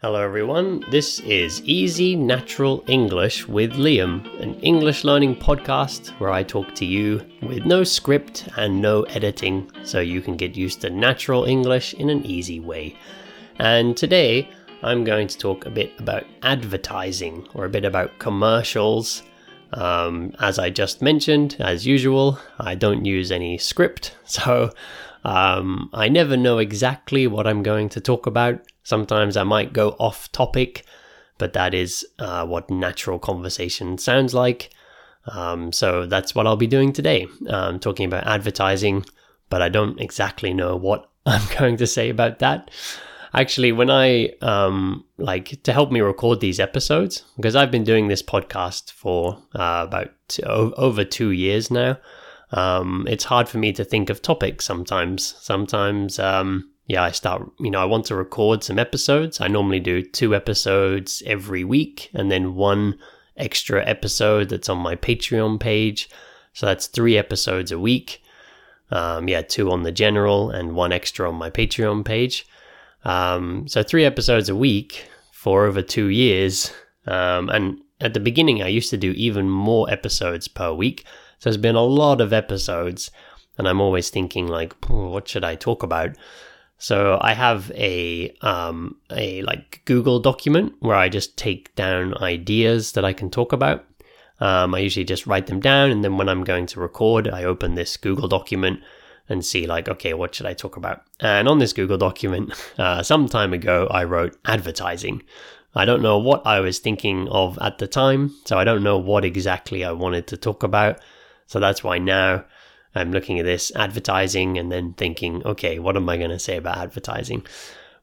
Hello, everyone. This is Easy Natural English with Liam, an English learning podcast where I talk to you with no script and no editing so you can get used to natural English in an easy way. And today I'm going to talk a bit about advertising or a bit about commercials. Um, as I just mentioned, as usual, I don't use any script, so um, I never know exactly what I'm going to talk about. Sometimes I might go off topic, but that is uh, what natural conversation sounds like. Um, so that's what I'll be doing today, um, talking about advertising, but I don't exactly know what I'm going to say about that. Actually, when I um, like to help me record these episodes, because I've been doing this podcast for uh, about over two years now, um, it's hard for me to think of topics sometimes. Sometimes um, yeah, I start, you know, I want to record some episodes. I normally do two episodes every week and then one extra episode that's on my Patreon page. So that's three episodes a week. Um, yeah, two on the general and one extra on my Patreon page. Um, so three episodes a week for over two years. Um, and at the beginning, I used to do even more episodes per week. So there's been a lot of episodes, and I'm always thinking like, what should I talk about? So I have a um, a like Google document where I just take down ideas that I can talk about. Um, I usually just write them down, and then when I'm going to record, I open this Google document and see like, okay, what should I talk about? And on this Google document, uh, some time ago, I wrote advertising. I don't know what I was thinking of at the time, so I don't know what exactly I wanted to talk about. So that's why now I'm looking at this advertising and then thinking, okay, what am I going to say about advertising?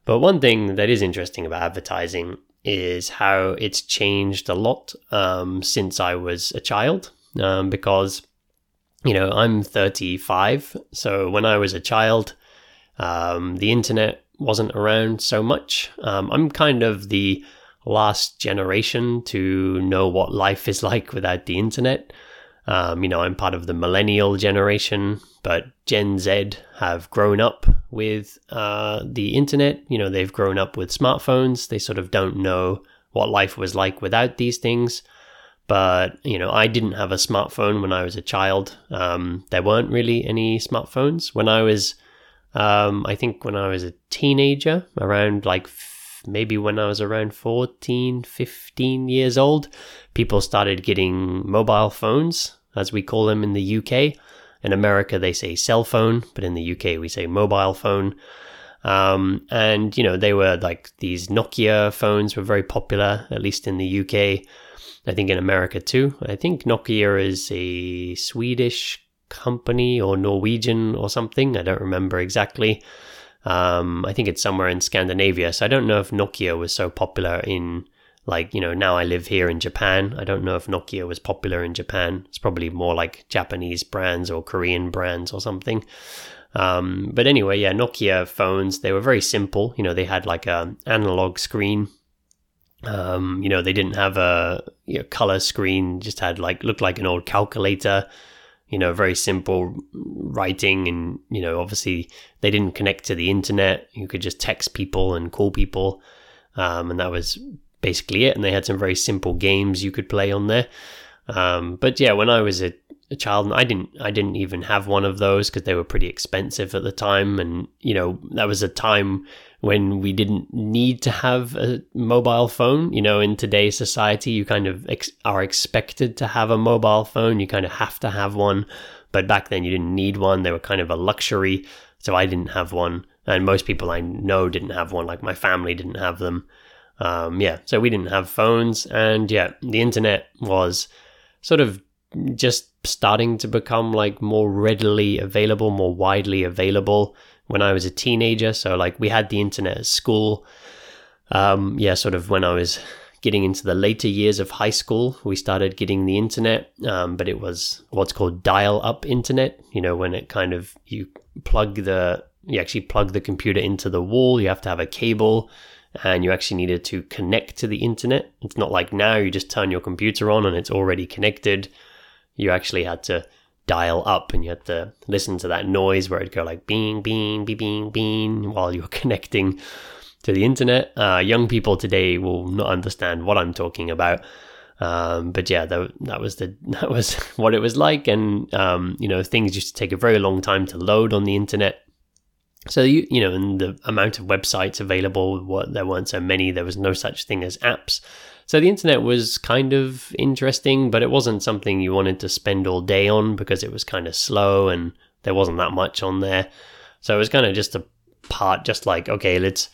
But one thing that is interesting about advertising is how it's changed a lot um, since I was a child. Um, because, you know, I'm 35. So when I was a child, um, the internet wasn't around so much. Um, I'm kind of the last generation to know what life is like without the internet. Um, you know, I'm part of the millennial generation, but Gen Z have grown up with uh, the internet. You know, they've grown up with smartphones. They sort of don't know what life was like without these things. But, you know, I didn't have a smartphone when I was a child. Um, there weren't really any smartphones. When I was, um, I think when I was a teenager, around like maybe when I was around 14, 15 years old, people started getting mobile phones, as we call them in the UK. In America, they say cell phone, but in the UK, we say mobile phone. Um, and, you know, they were like these Nokia phones were very popular, at least in the UK. I think in America too. I think Nokia is a Swedish company or Norwegian or something. I don't remember exactly. Um, I think it's somewhere in Scandinavia. So I don't know if Nokia was so popular in like you know now I live here in Japan. I don't know if Nokia was popular in Japan. It's probably more like Japanese brands or Korean brands or something. Um, but anyway, yeah, Nokia phones they were very simple. You know, they had like a analog screen. Um, you know, they didn't have a you know, color screen. Just had like looked like an old calculator you know, very simple writing. And, you know, obviously they didn't connect to the internet. You could just text people and call people. Um, and that was basically it. And they had some very simple games you could play on there. Um, but yeah, when I was a, a, child, I didn't, I didn't even have one of those because they were pretty expensive at the time. And, you know, that was a time when we didn't need to have a mobile phone. You know, in today's society, you kind of ex- are expected to have a mobile phone. You kind of have to have one. But back then, you didn't need one. They were kind of a luxury. So I didn't have one. And most people I know didn't have one. Like my family didn't have them. Um, yeah, so we didn't have phones. And yeah, the internet was sort of just starting to become like more readily available, more widely available when I was a teenager. So like we had the internet at school. Um, yeah, sort of when I was getting into the later years of high school, we started getting the internet, um, but it was what's called dial-up internet. You know, when it kind of you plug the you actually plug the computer into the wall. You have to have a cable, and you actually needed to connect to the internet. It's not like now you just turn your computer on and it's already connected. You actually had to dial up and you had to listen to that noise where it'd go like bing, bing, bing, bing, bing while you were connecting to the internet. Uh, young people today will not understand what I'm talking about. Um, but yeah, that, that was the that was what it was like, and um, you know, things used to take a very long time to load on the internet. So you you know, and the amount of websites available, what there weren't so many. There was no such thing as apps. So the internet was kind of interesting, but it wasn't something you wanted to spend all day on because it was kind of slow and there wasn't that much on there. So it was kind of just a part, just like okay, let's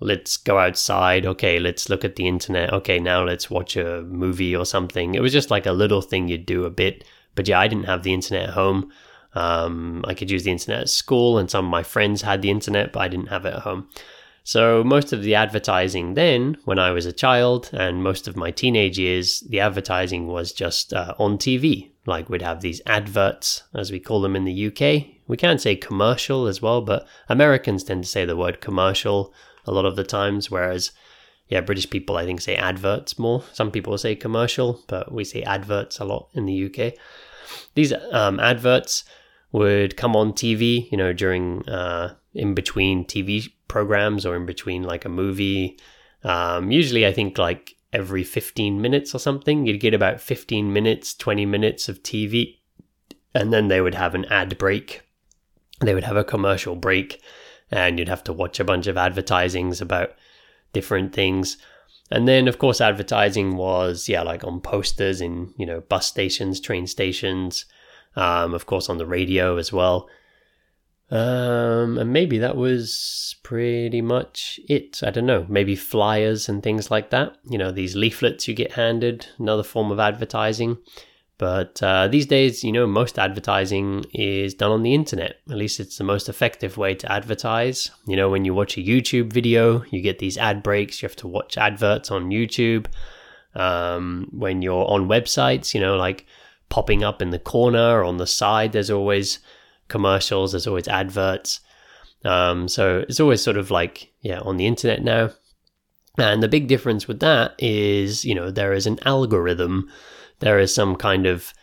let's go outside. Okay, let's look at the internet. Okay, now let's watch a movie or something. It was just like a little thing you'd do a bit. But yeah, I didn't have the internet at home. Um, I could use the internet at school, and some of my friends had the internet, but I didn't have it at home. So most of the advertising then, when I was a child, and most of my teenage years, the advertising was just uh, on TV. Like we'd have these adverts, as we call them in the UK. We can say commercial as well, but Americans tend to say the word commercial a lot of the times, whereas yeah, British people I think say adverts more. Some people say commercial, but we say adverts a lot in the UK. These um, adverts would come on TV, you know, during uh, in between TV programs or in between like a movie. Um, usually, I think like every 15 minutes or something, you'd get about 15 minutes, 20 minutes of TV, and then they would have an ad break. They would have a commercial break and you'd have to watch a bunch of advertisings about different things. And then, of course, advertising was, yeah, like on posters in, you know, bus stations, train stations, um, of course, on the radio as well. Um, and maybe that was pretty much it. I don't know. Maybe flyers and things like that. You know, these leaflets you get handed, another form of advertising. But uh, these days, you know, most advertising is done on the internet. At least it's the most effective way to advertise. You know, when you watch a YouTube video, you get these ad breaks. You have to watch adverts on YouTube. Um, when you're on websites, you know, like popping up in the corner or on the side, there's always commercials, there's always adverts. Um, so it's always sort of like, yeah, on the internet now. And the big difference with that is, you know, there is an algorithm there is some kind of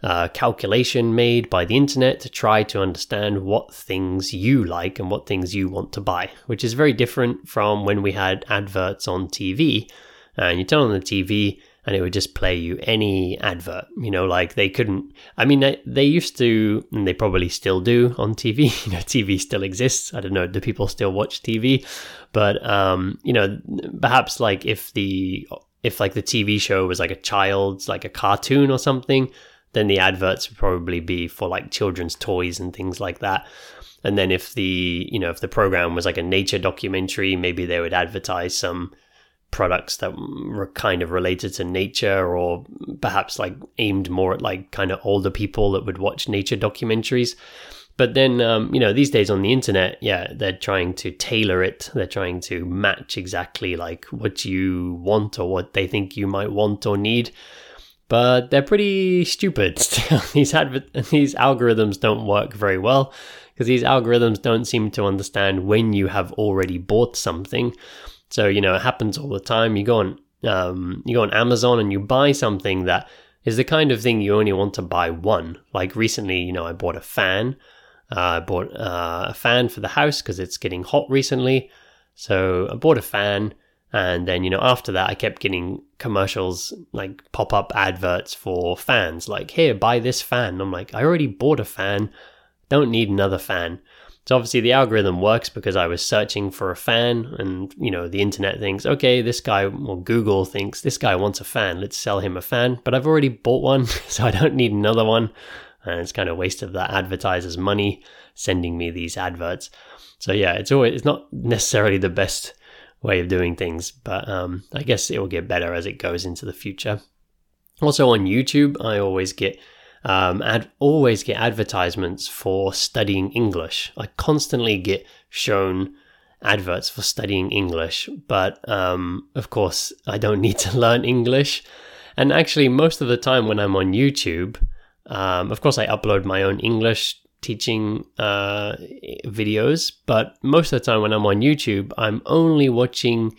uh, calculation made by the internet to try to understand what things you like and what things you want to buy, which is very different from when we had adverts on TV. And you turn on the TV and it would just play you any advert. You know, like they couldn't. I mean, they, they used to, and they probably still do on TV. You know, TV still exists. I don't know. Do people still watch TV? But um, you know, perhaps like if the if like the TV show was like a child's like a cartoon or something, then the adverts would probably be for like children's toys and things like that. And then if the you know if the program was like a nature documentary, maybe they would advertise some products that were kind of related to nature or perhaps like aimed more at like kind of older people that would watch nature documentaries. But then, um, you know, these days on the internet, yeah, they're trying to tailor it. They're trying to match exactly like what you want or what they think you might want or need. But they're pretty stupid these adver- these algorithms don't work very well because these algorithms don't seem to understand when you have already bought something. So you know, it happens all the time. You go on um, you go on Amazon and you buy something that is the kind of thing you only want to buy one. Like recently, you know, I bought a fan uh, I bought uh, a fan for the house because it's getting hot recently. So I bought a fan. And then, you know, after that, I kept getting commercials, like pop up adverts for fans, like, here, buy this fan. I'm like, I already bought a fan, don't need another fan. So obviously, the algorithm works because I was searching for a fan, and, you know, the internet thinks, okay, this guy, or Google thinks, this guy wants a fan, let's sell him a fan. But I've already bought one, so I don't need another one and it's kind of waste of that advertiser's money sending me these adverts. So yeah, it's always it's not necessarily the best way of doing things, but um, I guess it will get better as it goes into the future. Also on YouTube, I always get um, ad- always get advertisements for studying English. I constantly get shown adverts for studying English, but um, of course, I don't need to learn English. And actually, most of the time when I'm on YouTube, um, of course, I upload my own English teaching uh, videos, but most of the time when I'm on YouTube, I'm only watching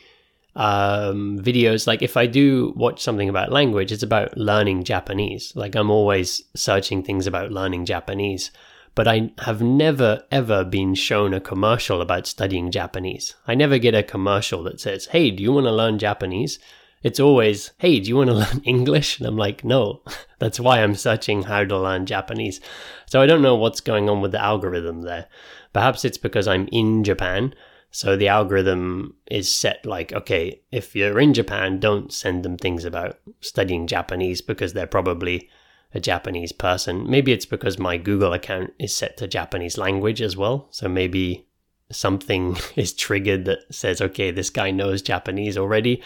um, videos. Like if I do watch something about language, it's about learning Japanese. Like I'm always searching things about learning Japanese. but I have never ever been shown a commercial about studying Japanese. I never get a commercial that says, Hey, do you want to learn Japanese? It's always, Hey, do you want to learn English? And I'm like, No, that's why I'm searching how to learn Japanese. So I don't know what's going on with the algorithm there. Perhaps it's because I'm in Japan. So the algorithm is set like, okay, if you're in Japan, don't send them things about studying Japanese because they're probably a Japanese person. Maybe it's because my Google account is set to Japanese language as well. So maybe something is triggered that says, okay, this guy knows Japanese already.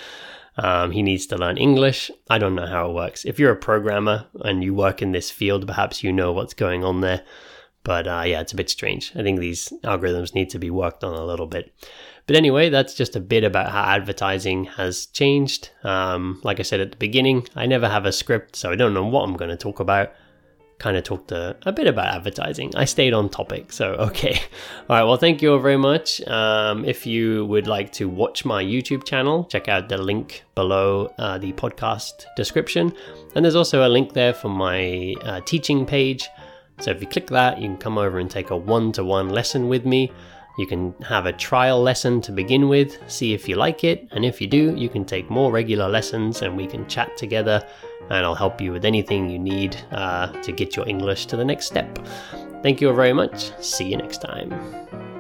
Um, he needs to learn English. I don't know how it works. If you're a programmer and you work in this field, perhaps you know what's going on there. But uh, yeah, it's a bit strange. I think these algorithms need to be worked on a little bit. But anyway, that's just a bit about how advertising has changed. Um, like I said at the beginning, I never have a script, so I don't know what I'm going to talk about. Kind of talked a, a, bit about advertising. I stayed on topic, so okay. All right, well, thank you all very much. Um, if you would like to watch my YouTube channel, check out the link below uh, the podcast description. And there's also a link there for my uh, teaching page. So if you click that, you can come over and take a one to one lesson with me. You can have a trial lesson to begin with, see if you like it, and if you do, you can take more regular lessons and we can chat together and I'll help you with anything you need uh, to get your English to the next step. Thank you all very much. See you next time.